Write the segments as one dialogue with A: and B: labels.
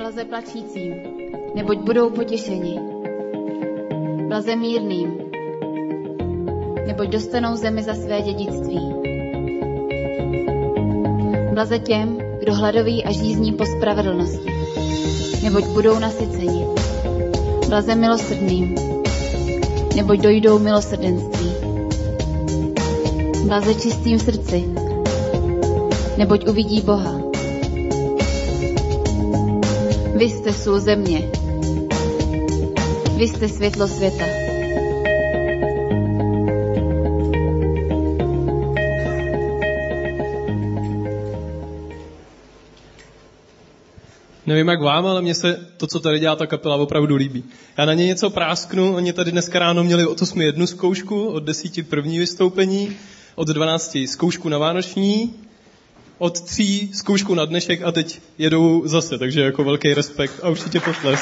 A: Blaze plačícím, neboť budou potěšeni. Blaze mírným, neboť dostanou zemi za své dědictví. Blaze těm, kdo hladoví a žízní po spravedlnosti, neboť budou nasyceni. Blaze milosrdným, neboť dojdou milosrdenství. Blaze čistým srdci, neboť uvidí Boha. Vy jste sůl země. Vy jste světlo světa.
B: Nevím jak vám, ale mně se to, co tady dělá ta kapela, opravdu líbí. Já na ně něco prásknu, oni tady dneska ráno měli od 8 jednu zkoušku, od 10 první vystoupení, od 12 zkoušku na Vánoční, od 3 zkoušku na dnešek a teď jedou zase, takže jako velký respekt a určitě potles.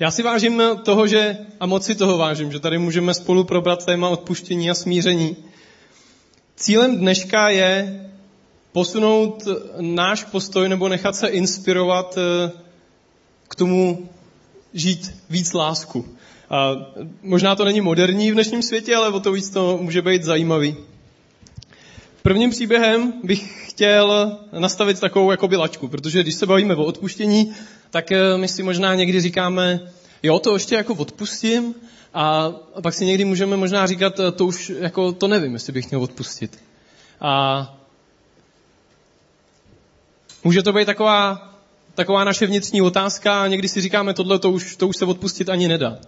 B: Já si vážím toho, že, a moc si toho vážím, že tady můžeme spolu probrat téma odpuštění a smíření. Cílem dneška je posunout náš postoj nebo nechat se inspirovat eh, k tomu žít víc lásku. A možná to není moderní v dnešním světě, ale o to víc to může být zajímavý. Prvním příběhem bych chtěl nastavit takovou jakoby lačku, protože když se bavíme o odpuštění, tak eh, my si možná někdy říkáme, jo, to ještě jako odpustím, a pak si někdy můžeme možná říkat, eh, to už jako to nevím, jestli bych měl odpustit. A může to být taková, taková naše vnitřní otázka a někdy si říkáme, tohle to už, to už se odpustit ani nedá.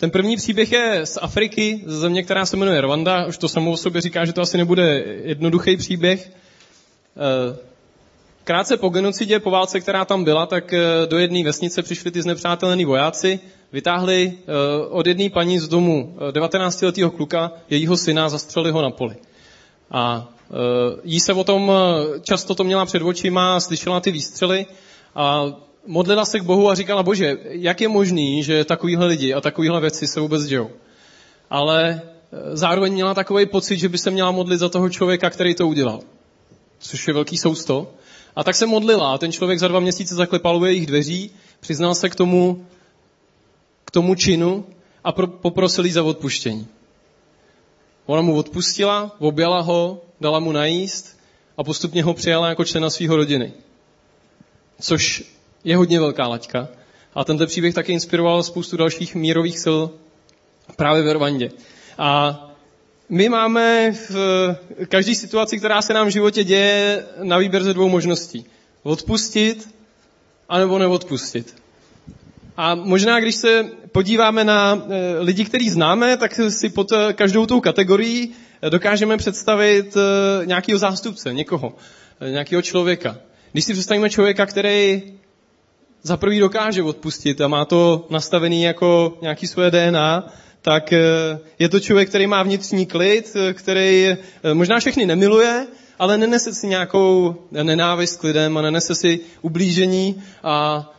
B: Ten první příběh je z Afriky, ze země, která se jmenuje Rwanda. Už to samo o sobě říká, že to asi nebude jednoduchý příběh. Eh, krátce po genocidě, po válce, která tam byla, tak eh, do jedné vesnice přišli ty znepřátelení vojáci, vytáhli eh, od jedné paní z domu 19-letého kluka, jejího syna, zastřeli ho na poli. A jí se o tom, často to měla před očima, slyšela ty výstřely a modlila se k Bohu a říkala, bože, jak je možný, že takovýhle lidi a takovýhle věci se vůbec dějou. Ale zároveň měla takový pocit, že by se měla modlit za toho člověka, který to udělal. Což je velký sousto. A tak se modlila a ten člověk za dva měsíce zaklepal u jejich dveří, přiznal se k tomu, k tomu činu a pro, poprosil jí za odpuštění. Ona mu odpustila, objala ho, dala mu najíst a postupně ho přijala jako člena svého rodiny. Což je hodně velká laťka. A tento příběh také inspiroval spoustu dalších mírových sil právě ve Rwandě. A my máme v každé situaci, která se nám v životě děje, na výběr ze dvou možností. Odpustit, anebo neodpustit. A možná, když se podíváme na eh, lidi, který známe, tak si pod eh, každou tou kategorií dokážeme představit eh, nějakého zástupce, někoho, nějakého člověka. Když si představíme člověka, který za prvý dokáže odpustit a má to nastavený jako nějaký svoje DNA, tak eh, je to člověk, který má vnitřní klid, eh, který eh, možná všechny nemiluje, ale nenese si nějakou nenávist k lidem a nenese si ublížení a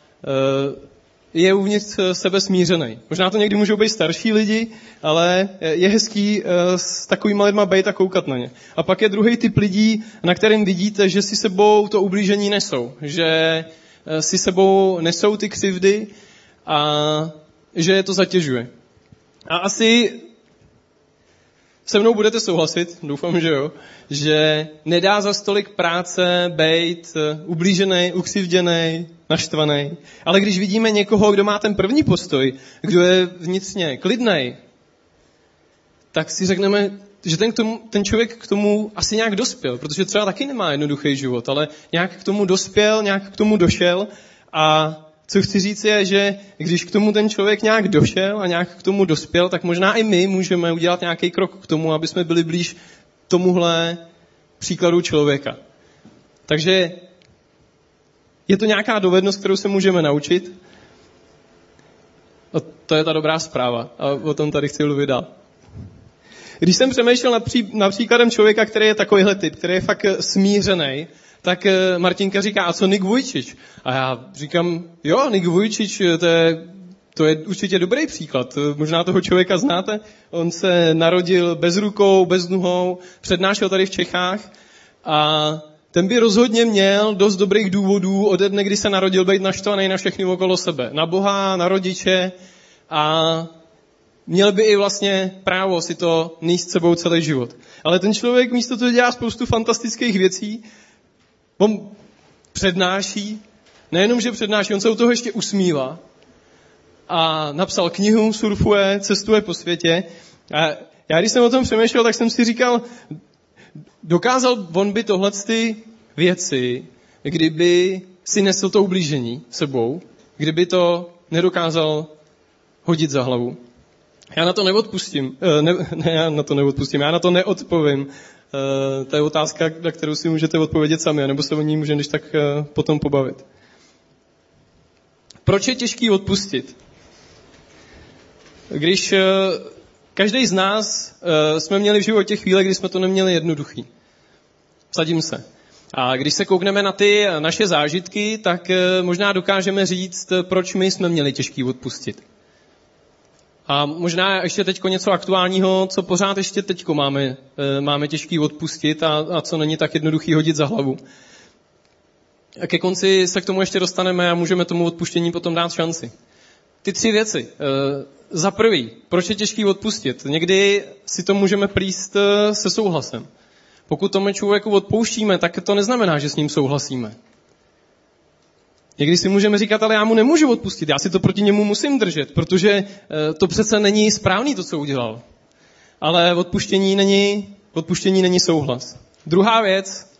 B: je uvnitř sebe smířený. Možná to někdy můžou být starší lidi, ale je hezký s takovými lidma být a koukat na ně. A pak je druhý typ lidí, na kterým vidíte, že si sebou to ublížení nesou. Že si sebou nesou ty křivdy a že je to zatěžuje. A asi se mnou budete souhlasit, doufám, že jo, že nedá za stolik práce být eh, ublížený, ukřivděný, naštvaný. Ale když vidíme někoho, kdo má ten první postoj, kdo je vnitřně klidný, tak si řekneme, že ten, k tomu, ten člověk k tomu asi nějak dospěl, protože třeba taky nemá jednoduchý život, ale nějak k tomu dospěl, nějak k tomu došel a co chci říct je, že když k tomu ten člověk nějak došel a nějak k tomu dospěl, tak možná i my můžeme udělat nějaký krok k tomu, aby jsme byli blíž tomuhle příkladu člověka. Takže je to nějaká dovednost, kterou se můžeme naučit. A to je ta dobrá zpráva. A o tom tady chci mluvit dál. Když jsem přemýšlel nad, pří, nad příkladem člověka, který je takovýhle typ, který je fakt smířený, tak Martinka říká, a co Nik Vujčič? A já říkám, jo, Nik Vujčič, to je To je určitě dobrý příklad. Možná toho člověka znáte. On se narodil bez rukou, bez nohou, přednášel tady v Čechách a ten by rozhodně měl dost dobrých důvodů ode dne, kdy se narodil, být naštvaný na všechny okolo sebe. Na Boha, na rodiče a měl by i vlastně právo si to níst sebou celý život. Ale ten člověk místo toho dělá spoustu fantastických věcí. On přednáší, nejenom, že přednáší, on se u toho ještě usmívá a napsal knihu, surfuje, cestuje po světě. A já když jsem o tom přemýšlel, tak jsem si říkal, dokázal on by tohle ty věci, kdyby si nesl to ublížení sebou, kdyby to nedokázal hodit za hlavu. Já na to neodpustím, eh, ne, ne, já na to neodpustím, já na to neodpovím. Eh, to je otázka, na kterou si můžete odpovědět sami, nebo se o ní můžeme tak eh, potom pobavit. Proč je těžký odpustit? Když každý z nás jsme měli v životě chvíle, kdy jsme to neměli jednoduchý. Sadím se. A když se koukneme na ty naše zážitky, tak možná dokážeme říct, proč my jsme měli těžký odpustit. A možná ještě teď něco aktuálního, co pořád ještě teď máme, eh, máme těžký odpustit a, a co není tak jednoduchý hodit za hlavu. A ke konci se k tomu ještě dostaneme a můžeme tomu odpuštění potom dát šanci. Ty tři věci. Eh, za prvý, proč je těžký odpustit? Někdy si to můžeme plíst eh, se souhlasem. Pokud tomu člověku odpouštíme, tak to neznamená, že s ním souhlasíme. Někdy si můžeme říkat, ale já mu nemůžu odpustit, já si to proti němu musím držet, protože eh, to přece není správný to, co udělal. Ale odpuštění není, odpuštění není souhlas. Druhá věc,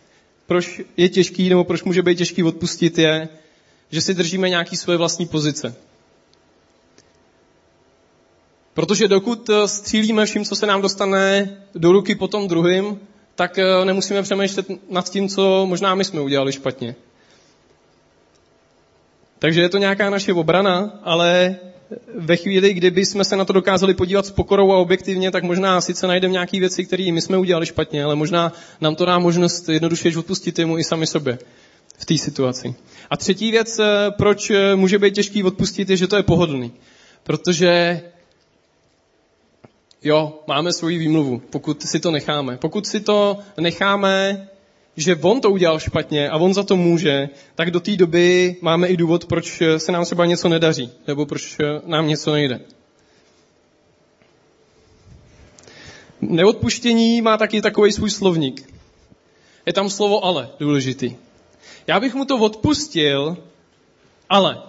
B: proč je těžký, nebo proč může být těžký odpustit, je, že si držíme nějaký svoje vlastní pozice. Protože dokud eh, střílíme vším, co se nám dostane do ruky potom druhým, tak eh, nemusíme přemýšlet nad tím, co možná my jsme udělali špatně. Takže je to nějaká naše obrana, ale ve chvíli, kdyby jsme se na to dokázali podívat s pokorou a objektivně, tak možná sice najdeme nějaké věci, které my jsme udělali špatně, ale možná nám to dá možnost jednoduše odpustit jemu i sami sobě v té situaci. A třetí věc, eh, proč eh, může být těžký odpustit, je, že to je pohodlný. Protože jo, máme svoji výmluvu, pokud si to necháme. Pokud si to necháme že on to udělal špatně a on za to může, tak do té doby máme i důvod, proč se nám třeba něco nedaří, nebo proč nám něco nejde. Neodpuštění má taky takový svůj slovník. Je tam slovo ale důležitý. Já bych mu to odpustil, ale.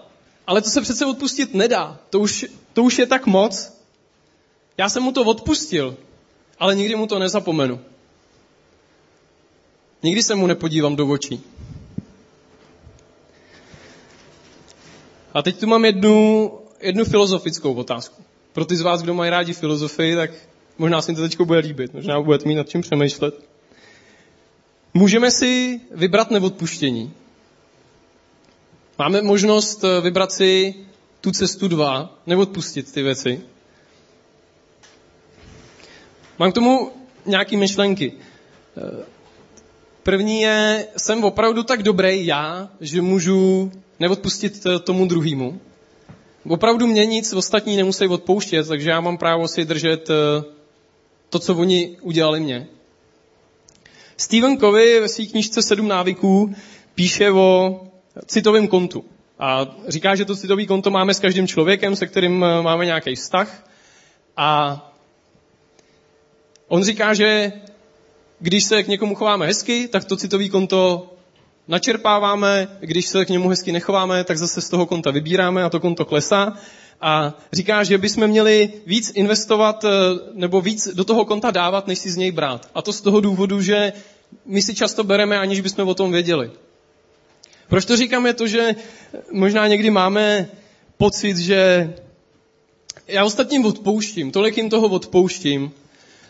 B: Ale to se přece odpustit nedá. To už, to už je tak moc. Já jsem mu to odpustil, ale nikdy mu to nezapomenu. Nikdy se mu nepodívám do očí. A teď tu mám jednu, jednu filozofickou otázku. Pro ty z vás, kdo mají rádi filozofii, tak možná si to teď bude líbit, možná budete mít nad čím přemýšlet. Můžeme si vybrat neodpuštění. Máme možnost eh, vybrat si tu cestu dva, neodpustit ty věci. Mám k tomu nějaké myšlenky. Eh, První je, jsem opravdu tak dobrý já, že můžu neodpustit tomu druhému. Opravdu mě nic ostatní nemusí odpouštět, takže já mám právo si držet eh, to, co oni udělali mě. Stephen Covey ve své knižce Sedm návyků píše o citovém kontu. A říká, že to citový konto máme s každým člověkem, se kterým eh, máme nějaký vztah. A on říká, že když se k někomu chováme hezky, tak to citový konto načerpáváme, když se k němu hezky nechováme, tak zase z toho konta vybíráme a to konto klesá. A říká, že bychom měli víc investovat eh, nebo víc do toho konta dávat, než si z něj brát. A to z toho důvodu, že my si často bereme, aniž bychom o tom věděli. Proč to říkám, je to, že možná někdy máme pocit, že já ostatním odpouštím, tolik jim toho odpouštím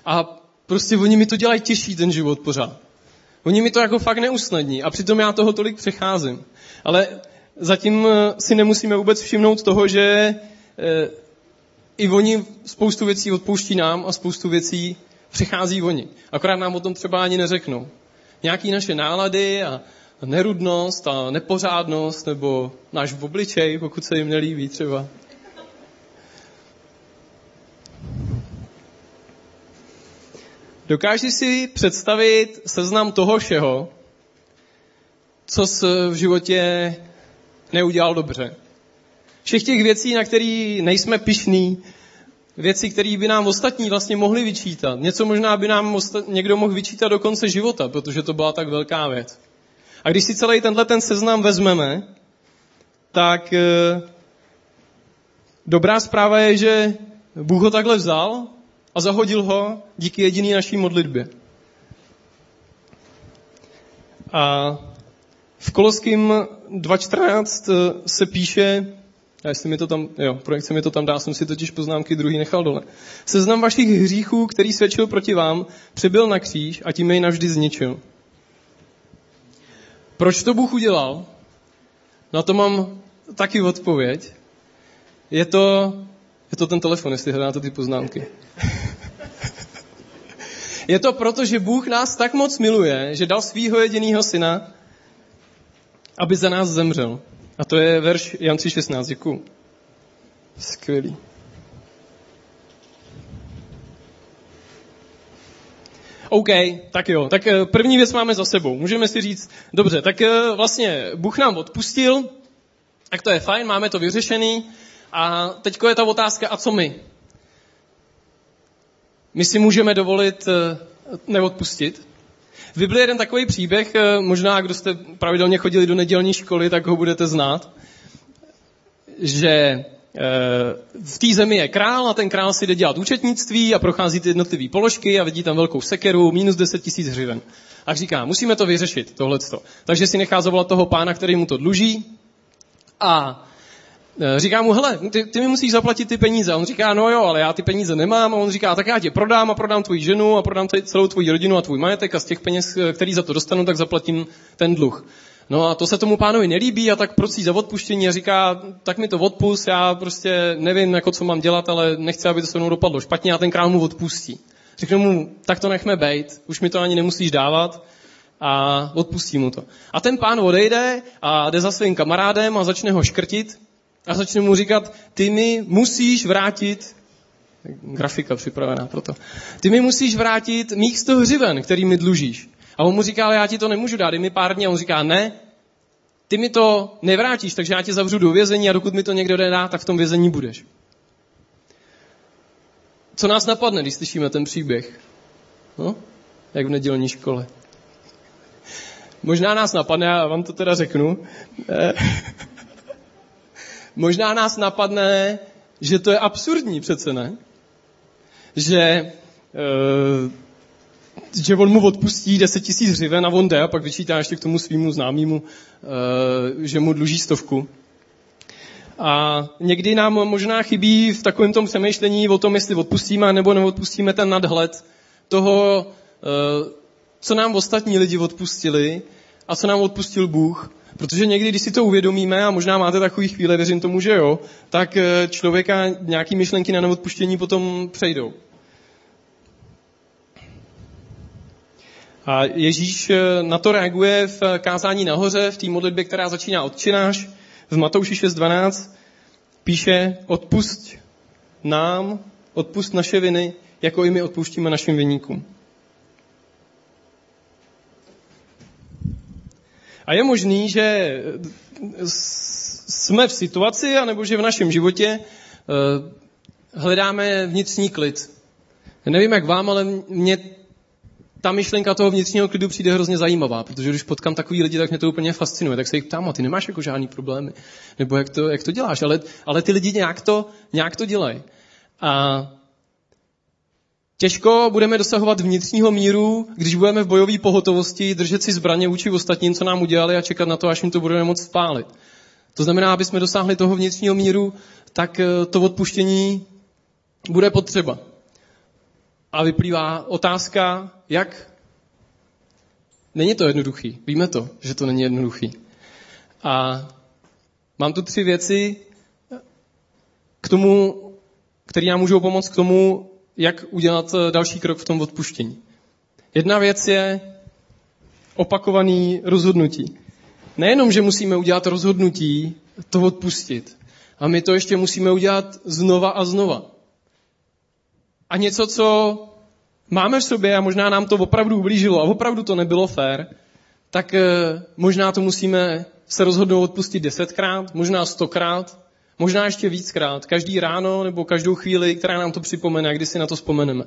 B: a Prostě oni mi to dělají těžší ten život pořád. Oni mi to jako fakt neusnadní a přitom já toho tolik přecházím. Ale zatím eh, si nemusíme vůbec všimnout toho, že e, i oni spoustu věcí odpouští nám a spoustu věcí přechází oni. Akorát nám o tom třeba ani neřeknou. Nějaký naše nálady a nerudnost a nepořádnost nebo náš obličej, pokud se jim nelíbí třeba. Dokážeš si představit seznam toho všeho, co jsi v životě neudělal dobře. Všech těch věcí, na které nejsme pišní, věci, které by nám ostatní vlastně mohli vyčítat. Něco možná by nám někdo mohl vyčítat do konce života, protože to byla tak velká věc. A když si celý tenhle ten seznam vezmeme, tak e, dobrá zpráva je, že Bůh ho takhle vzal a zahodil ho díky jediný naší modlitbě. A v Koloským 2.14 e, se píše, a jestli mi to tam, jo, projekce mi to tam dá, jsem si totiž poznámky druhý nechal dole. Seznam vašich hříchů, který svědčil proti vám, přibyl na kříž a tím jej navždy zničil. Proč to Bůh udělal? Na to mám taky odpověď. Je to, je to ten telefon, jestli hledáte ty poznámky. je to proto, že Bůh nás tak moc miluje, že dal svýho jediného syna, aby za nás zemřel. A to je verš Jan 3.16. Děkuju. Skvělý. OK, tak jo. Tak eh, první věc máme za sebou. Můžeme si říct, dobře, tak eh, vlastně Bůh nám odpustil, tak to je fajn, máme to vyřešený. A teď je ta otázka, a co my? My si můžeme dovolit eh, neodpustit? V Bibli je jeden takový příběh, možná kdo jste pravidelně chodili do nedělní školy, tak ho budete znát, že Eh, v té zemi je král a ten král si jde dělat účetnictví a prochází ty jednotlivé položky a vidí tam velkou sekeru, minus 10 tisíc hřiven. A říká, musíme to vyřešit, tohleto. Takže si nechá zavolat toho pána, který mu to dluží a eh, říká mu, hele, ty, ty mi musíš zaplatit ty peníze. A on říká, no jo, ale já ty peníze nemám. A on říká, tak já tě prodám a prodám tvoji ženu a prodám celou tvoji rodinu a tvůj majetek a z těch peněz, eh, který za to dostanu, tak zaplatím ten dluh. No a to se tomu pánovi nelíbí a tak prosí za odpuštění a říká, tak mi to odpust, já prostě nevím, jako co mám dělat, ale nechci, aby to se mnou dopadlo špatně a ten král mu odpustí. Řekne mu, tak to nechme bejt, už mi to ani nemusíš dávat a odpustí mu to. A ten pán odejde a jde za svým kamarádem a začne ho škrtit a začne mu říkat, ty mi musíš vrátit grafika připravená pro to. Ty mi musíš vrátit mých 100 hřiven, který mi dlužíš. A on mu říká, ale já ti to nemůžu dát, dej mi pár dní. A on říká, ne, ty mi to nevrátíš, takže já tě zavřu do vězení a dokud mi to někdo nedá, tak v tom vězení budeš. Co nás napadne, když slyšíme ten příběh? No, jak v nedělní škole. Možná nás napadne, já vám to teda řeknu, eh, možná nás napadne, že to je absurdní přece, ne? Že eh, že on mu odpustí 10 tisíc hřiven a on jde a pak vyčítá ještě k tomu svýmu známému, eh, že mu dluží stovku. A někdy nám možná chybí v takovém tom přemýšlení o tom, jestli odpustíme nebo neodpustíme ten nadhled toho, eh, co nám ostatní lidi odpustili a co nám odpustil Bůh. Protože někdy, když si to uvědomíme, a možná máte takový chvíle, věřím tomu, že jo, tak eh, člověka nějaký myšlenky na neodpuštění potom přejdou. A Ježíš eh, na to reaguje v kázání nahoře, v té modlitbě, která začíná odčináš. V Matouši 6.12 píše, odpust nám, odpust naše viny, jako i my odpouštíme našim viníkům. A je možný, že jsme v situaci, anebo že v našem životě eh, hledáme vnitřní klid. Nevím, jak vám, ale mě ta myšlenka toho vnitřního klidu přijde hrozně zajímavá, protože když potkám takový lidi, tak mě to úplně fascinuje. Tak se jich ptám, a ty nemáš jako žádný problémy, nebo jak to, jak to děláš, ale, ale ty lidi nějak to, nějak to dělají. A Těžko budeme dosahovat vnitřního míru, když budeme v bojové pohotovosti držet si zbraně vůči ostatním, co nám udělali a čekat na to, až jim to budeme moct spálit. To znamená, aby jsme dosáhli toho vnitřního míru, tak eh, to odpuštění bude potřeba. A vyplývá otázka, jak. Není to jednoduchý. Víme to, že to není jednoduchý. A mám tu tři věci k tomu, které nám můžou pomoct k tomu, jak udělat další krok v tom odpuštění. Jedna věc je opakovaný rozhodnutí. Nejenom, že musíme udělat rozhodnutí to odpustit, a my to ještě musíme udělat znova a znova. A něco, co máme v sobě a možná nám to opravdu ublížilo a opravdu to nebylo fér, tak eh, možná to musíme se rozhodnout odpustit desetkrát, možná stokrát, možná ještě víckrát, každý ráno nebo každou chvíli, která nám to připomene a kdy si na to vzpomeneme.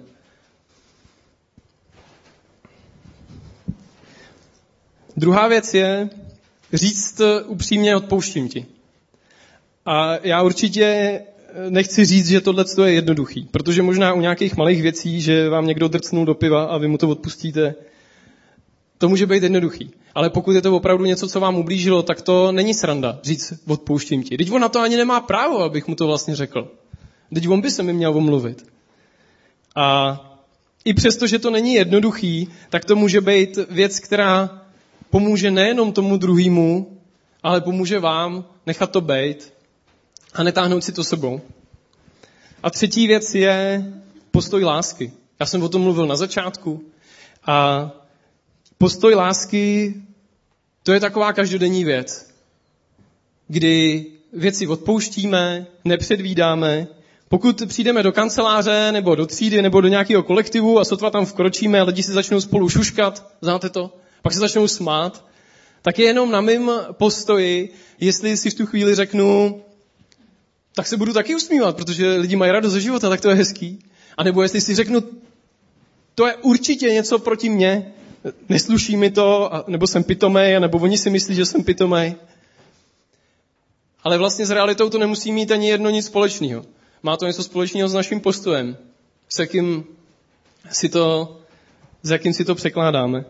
B: Druhá věc je říct upřímně odpouštím ti. A já určitě nechci říct, že tohle je jednoduchý, protože možná u nějakých malých věcí, že vám někdo drcnul do piva a vy mu to odpustíte, to může být jednoduchý. Ale pokud je to opravdu něco, co vám ublížilo, tak to není sranda říct odpouštím ti. Teď on na to ani nemá právo, abych mu to vlastně řekl. Teď on by se mi měl omluvit. A i přesto, že to není jednoduchý, tak to může být věc, která pomůže nejenom tomu druhému, ale pomůže vám nechat to být a netáhnout si to sebou. A třetí věc je postoj lásky. Já jsem o tom mluvil na začátku. A postoj lásky, to je taková každodenní věc, kdy věci odpouštíme, nepředvídáme. Pokud přijdeme do kanceláře nebo do třídy nebo do nějakého kolektivu a sotva tam vkročíme lidi si začnou spolu šuškat, znáte to? Pak se začnou smát, tak je jenom na mém postoji, jestli si v tu chvíli řeknu, tak se budu taky usmívat, protože lidi mají radost ze života, tak to je hezký. A nebo jestli si řeknu, to je určitě něco proti mně, nesluší mi to, nebo jsem pitomej, nebo oni si myslí, že jsem pitomej. Ale vlastně s realitou to nemusí mít ani jedno nic společného. Má to něco společného s naším postojem, s jakým si to, s jakým si to překládáme.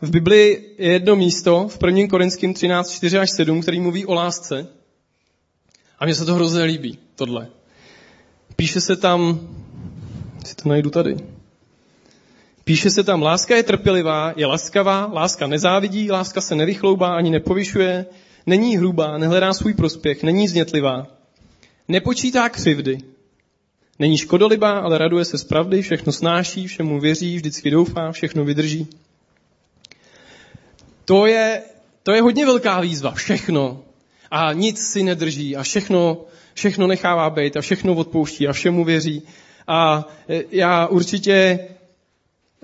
B: V Biblii je jedno místo v 1. Korinským 13, 4 až 7, který mluví o lásce. A mně se to hrozně líbí, tohle. Píše se tam, si to najdu tady. Píše se tam, láska je trpělivá, je laskavá, láska nezávidí, láska se nevychloubá ani nepovyšuje, není hrubá, nehledá svůj prospěch, není znětlivá, nepočítá křivdy, není škodolibá, ale raduje se z pravdy, všechno snáší, všemu věří, vždycky doufá, všechno vydrží. To je, to je hodně velká výzva, všechno. A nic si nedrží a všechno, všechno nechává být a všechno odpouští a všemu věří. A e, já určitě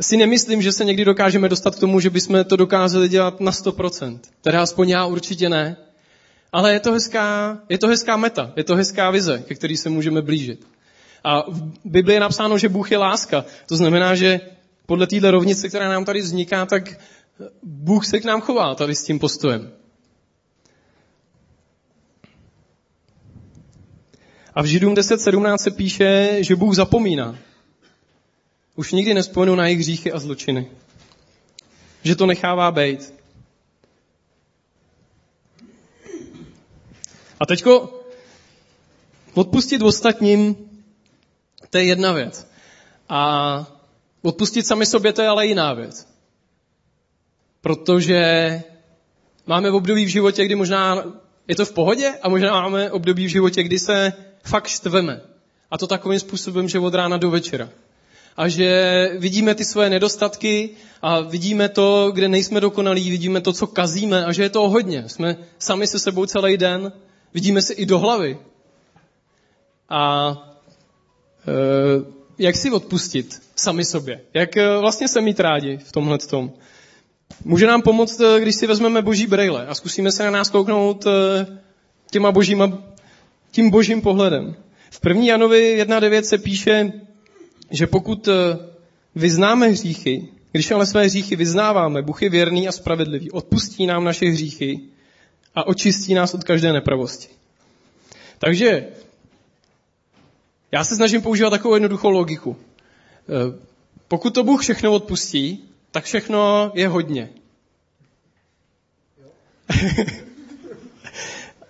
B: si nemyslím, že se někdy dokážeme dostat k tomu, že bychom to dokázali dělat na 100%. Teda aspoň já určitě ne. Ale je to hezká, je to hezká meta, je to hezká vize, ke který se můžeme blížit. A v Biblii je napsáno, že Bůh je láska. To znamená, že podle téhle rovnice, která nám tady vzniká, tak Bůh se k nám chová tady s tím postojem. A v Židům 10.17 se píše, že Bůh zapomíná. Už nikdy nespomenu na jejich hříchy a zločiny. Že to nechává být. A teďko odpustit ostatním, to je jedna věc. A odpustit sami sobě, to je ale jiná věc. Protože máme v období v životě, kdy možná je to v pohodě a možná máme období v životě, kdy se fakt štveme. A to takovým způsobem, že od rána do večera. A že vidíme ty svoje nedostatky a vidíme to, kde nejsme dokonalí, vidíme to, co kazíme a že je to hodně. Jsme sami se sebou celý den, vidíme se i do hlavy. A e, jak si odpustit sami sobě? Jak e, vlastně se mít rádi v tomhle tom? Může nám pomoct, e, když si vezmeme boží brejle a zkusíme se na nás kouknout e, těma božíma tím božím pohledem. V 1. Janovi 1.9 se píše, že pokud eh, vyznáme hříchy, když ale své hříchy vyznáváme, Bůh je věrný a spravedlivý, odpustí nám naše hříchy a očistí nás od každé nepravosti. Takže já se snažím používat takovou jednoduchou logiku. Eh, pokud to Bůh všechno odpustí, tak všechno je hodně.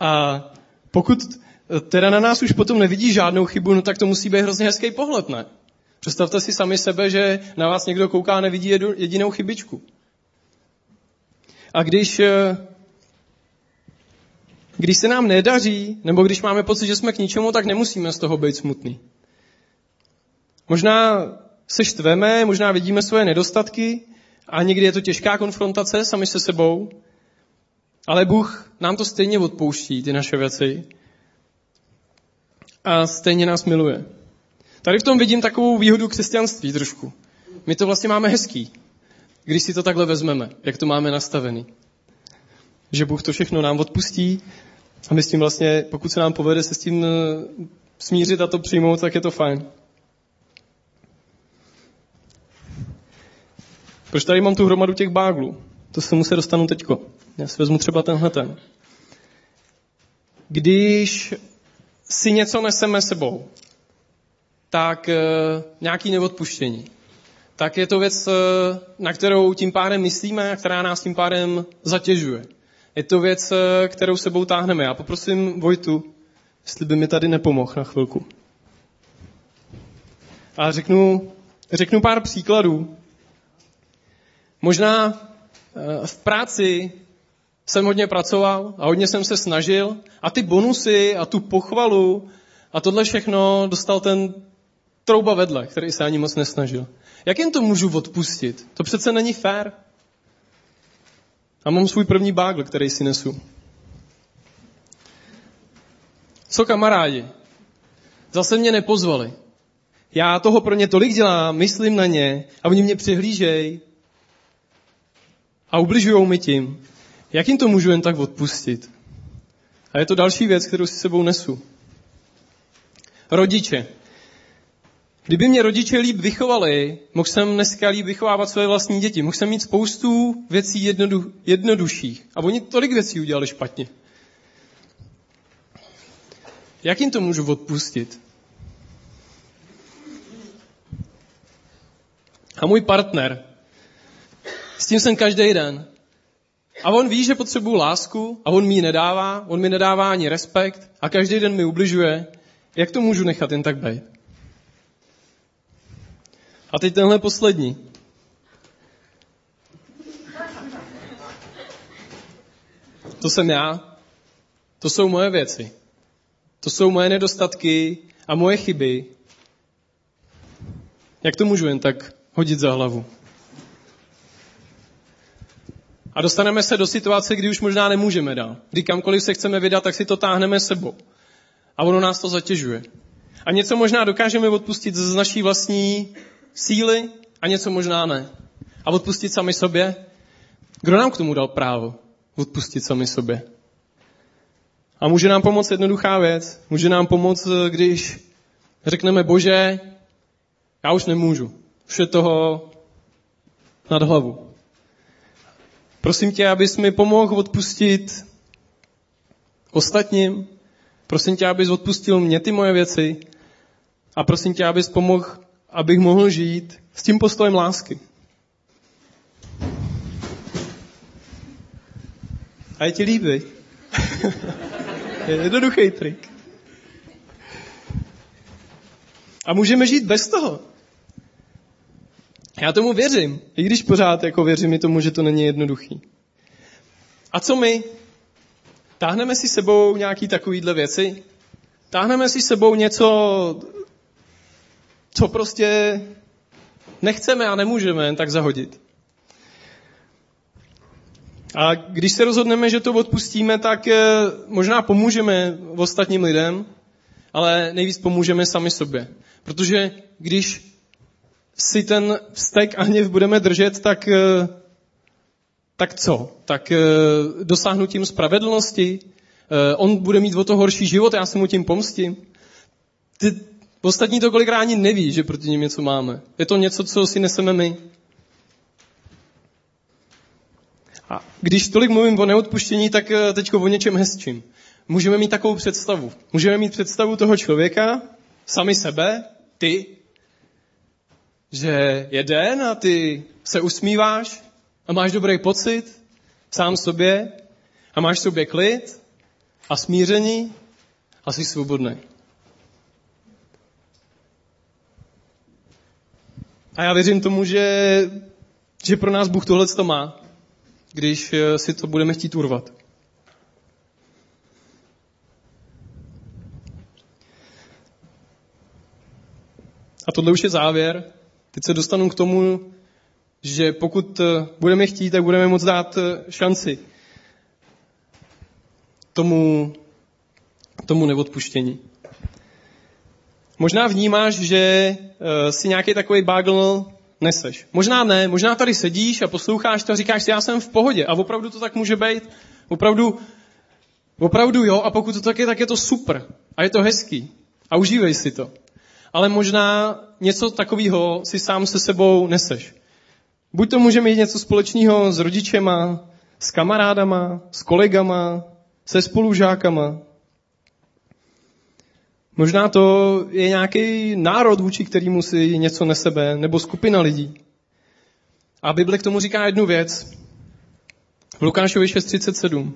B: a pokud teda na nás už potom nevidí žádnou chybu, no tak to musí být hrozně hezký pohled, ne? Představte si sami sebe, že na vás někdo kouká a nevidí jedinou chybičku. A když, eh, když se nám nedaří, nebo když máme pocit, že jsme k ničemu, tak nemusíme z toho být smutný. Možná se štveme, možná vidíme svoje nedostatky a někdy je to těžká konfrontace sami se sebou, ale Bůh nám to stejně odpouští, ty naše věci. A stejně nás miluje. Tady v tom vidím takovou výhodu křesťanství trošku. My to vlastně máme hezký, když si to takhle vezmeme, jak to máme nastavený. Že Bůh to všechno nám odpustí a my s tím vlastně, pokud se nám povede se s tím eh, smířit a to přijmout, tak je to fajn. Proč tady mám tu hromadu těch báglů? To se mu se dostanu teďko. Já si vezmu třeba tenhle ten. Když si něco neseme sebou, tak e, nějaký neodpuštění, tak je to věc, e, na kterou tím pádem myslíme a která nás tím pádem zatěžuje. Je to věc, e, kterou sebou táhneme. Já poprosím Vojtu, jestli by mi tady nepomohl na chvilku. A řeknu, řeknu pár příkladů. Možná v práci jsem hodně pracoval a hodně jsem se snažil a ty bonusy a tu pochvalu a tohle všechno dostal ten trouba vedle, který se ani moc nesnažil. Jak jim to můžu odpustit? To přece není fér. A mám svůj první bágl, který si nesu. Co kamarádi? Zase mě nepozvali. Já toho pro ně tolik dělám, myslím na ně a oni mě přihlížejí a ubližují mi tím. Jak jim to můžu jen tak odpustit? A je to další věc, kterou si sebou nesu. Rodiče. Kdyby mě rodiče líp vychovali, mohl jsem dneska líp vychovávat své vlastní děti. Mohl jsem mít spoustu věcí jednodu, jednodušších. A oni tolik věcí udělali špatně. Jak jim to můžu odpustit? A můj partner. S tím jsem každý den. A on ví, že potřebuju lásku a on mi ji nedává, on mi nedává ani respekt a každý den mi ubližuje. Jak to můžu nechat jen tak být? A teď tenhle poslední. To jsem já. To jsou moje věci. To jsou moje nedostatky a moje chyby. Jak to můžu jen tak hodit za hlavu? A dostaneme se do situace, kdy už možná nemůžeme dál. Kdy kamkoliv se chceme vydat, tak si to táhneme sebou. A ono nás to zatěžuje. A něco možná dokážeme odpustit z naší vlastní síly a něco možná ne. A odpustit sami sobě? Kdo nám k tomu dal právo? Odpustit sami sobě. A může nám pomoct jednoduchá věc. Může nám pomoct, když řekneme, bože, já už nemůžu. Je toho nad hlavu. Prosím tě, abys mi pomohl odpustit ostatním. Prosím tě, abys odpustil mě ty moje věci. A prosím tě, abys pomohl, abych mohl žít s tím postojem lásky. A je ti líbí? je jednoduchý trik. A můžeme žít bez toho. Já tomu věřím, i když pořád jako věřím i tomu, že to není jednoduchý. A co my? Táhneme si sebou nějaký takovýhle věci? Táhneme si sebou něco, co prostě nechceme a nemůžeme jen tak zahodit. A když se rozhodneme, že to odpustíme, tak eh, možná pomůžeme ostatním lidem, ale nejvíc pomůžeme sami sobě. Protože když si ten vztek a hněv budeme držet, tak, eh, tak co? Tak eh, dosáhnu tím spravedlnosti? Eh, on bude mít o to horší život, já se mu tím pomstím? Ty ostatní to kolikrát ani neví, že proti ním něco máme. Je to něco, co si neseme my. A když tolik mluvím o neodpuštění, tak teď o něčem hezčím. Můžeme mít takovou představu. Můžeme mít představu toho člověka, sami sebe, ty, že je den a ty se usmíváš a máš dobrý pocit sám sobě a máš sobě klid a smíření a jsi svobodný. A já věřím tomu, že, že pro nás Bůh tohle to má, když eh, si to budeme chtít urvat. A tohle už je závěr. Teď se dostanu k tomu, že pokud eh, budeme chtít, tak budeme moct dát eh, šanci tomu, tomu neodpuštění. Možná vnímáš, že uh, si nějaký takový bagl neseš. Možná ne, možná tady sedíš a posloucháš to a říkáš si, já jsem v pohodě. A opravdu to tak může být. Opravdu, opravdu jo, a pokud to tak je, tak je to super. A je to hezký. A užívej si to. Ale možná něco takového si sám se sebou neseš. Buď to může mít něco společného s rodičema, s kamarádama, s kolegama, se spolužákama. Možná to je nějaký národ, vůči kterýmu si něco nesebe, nebo skupina lidí. A Bible k tomu říká jednu věc. V Lukášovi 6.37.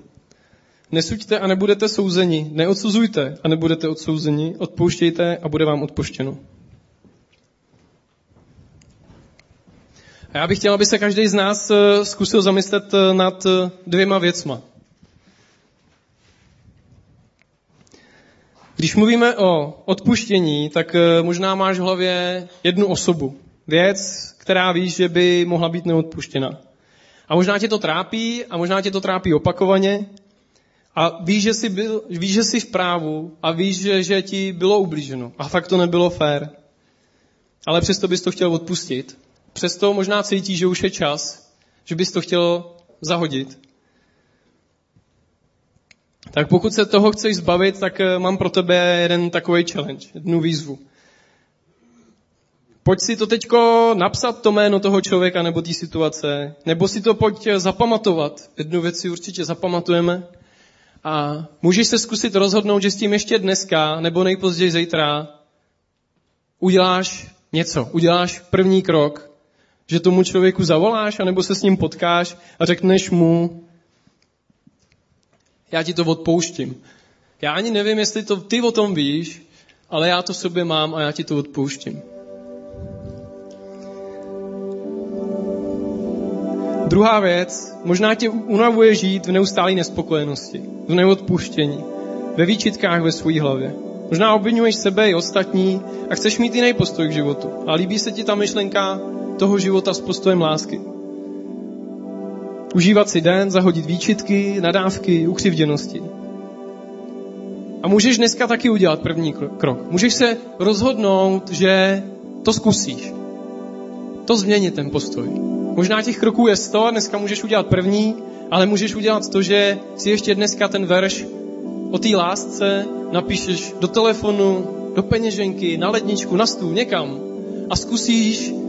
B: Nesuďte a nebudete souzeni, neodsuzujte a nebudete odsouzeni, odpouštějte a bude vám odpuštěno. A já bych chtěl, aby se každý z nás eh, zkusil zamyslet eh, nad eh, dvěma věcma. Když mluvíme o odpuštění, tak možná máš v hlavě jednu osobu. Věc, která víš, že by mohla být neodpuštěna. A možná tě to trápí, a možná tě to trápí opakovaně. A víš, že jsi, byl, víš, že jsi v právu a víš, že, že ti bylo ublíženo. A fakt to nebylo fér. Ale přesto bys to chtěl odpustit. Přesto možná cítíš, že už je čas, že bys to chtěl zahodit. Tak pokud se toho chceš zbavit, tak eh, mám pro tebe jeden takový challenge, jednu výzvu. Pojď si to teďko napsat, to jméno toho člověka nebo té situace, nebo si to pojď zapamatovat. Jednu věc si určitě zapamatujeme. A můžeš se zkusit rozhodnout, že s tím ještě dneska, nebo nejpozději zítra, uděláš něco, uděláš první krok že tomu člověku zavoláš, anebo se s ním potkáš a řekneš mu, já ti to odpouštím. Já ani nevím, jestli to ty o tom víš, ale já to sobě mám a já ti to odpouštím. Druhá věc, možná tě unavuje žít v neustálé nespokojenosti, v neodpuštění, ve výčitkách ve své hlavě. Možná obvinuješ sebe i ostatní a chceš mít jiný postoj k životu. A líbí se ti ta myšlenka, toho života s postojem lásky. Užívat si den, zahodit výčitky, nadávky, ukřivděnosti. A můžeš dneska taky udělat první krok. Můžeš se rozhodnout, že to zkusíš. To změnit ten postoj. Možná těch kroků je sto a dneska můžeš udělat první, ale můžeš udělat to, že si ještě dneska ten verš o té lásce napíšeš do telefonu, do peněženky, na ledničku, na stůl, někam a zkusíš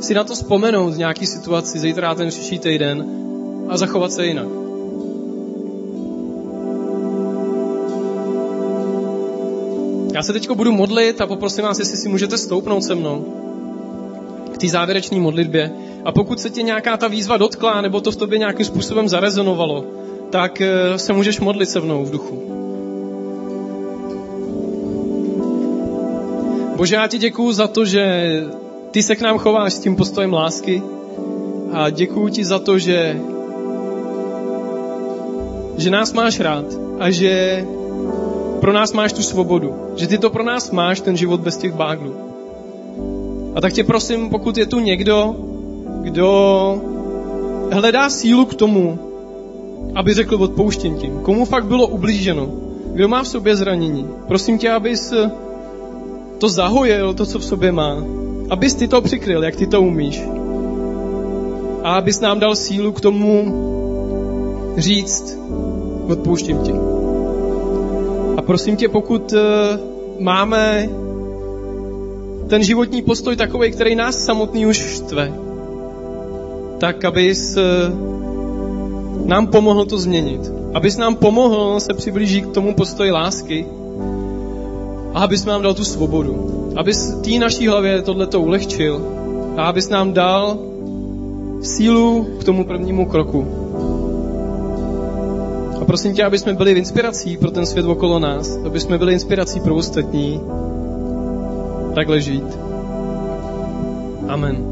B: si na to vzpomenout v nějaký situaci, zítra ten příští týden a zachovat se jinak. Já se teď budu modlit a poprosím vás, jestli si můžete stoupnout se mnou k té závěrečné modlitbě. A pokud se tě nějaká ta výzva dotkla, nebo to v tobě nějakým způsobem zarezonovalo, tak eh, se můžeš modlit se mnou v duchu. Bože, já ti děkuju za to, že ty se k nám chováš s tím postojem lásky a děkuji ti za to, že, že nás máš rád a že pro nás máš tu svobodu. Že ty to pro nás máš, ten život bez těch báglů. A tak tě prosím, pokud je tu někdo, kdo hledá sílu k tomu, aby řekl odpouštěn tím. Komu fakt bylo ublíženo. Kdo má v sobě zranění. Prosím tě, abys to zahojil, to, co v sobě má abys ty to přikryl, jak ty to umíš. A abys nám dal sílu k tomu říct, odpouštím ti. A prosím tě, pokud uh, máme ten životní postoj takový, který nás samotný už štve, tak abys uh, nám pomohl to změnit. Abys nám pomohl se přiblížit k tomu postoji lásky a abys nám dal tu svobodu abys tý naší hlavě tohleto ulehčil a abys nám dal sílu k tomu prvnímu kroku. A prosím tě, aby jsme byli inspirací pro ten svět okolo nás, aby jsme byli inspirací pro ostatní takhle žít. Amen.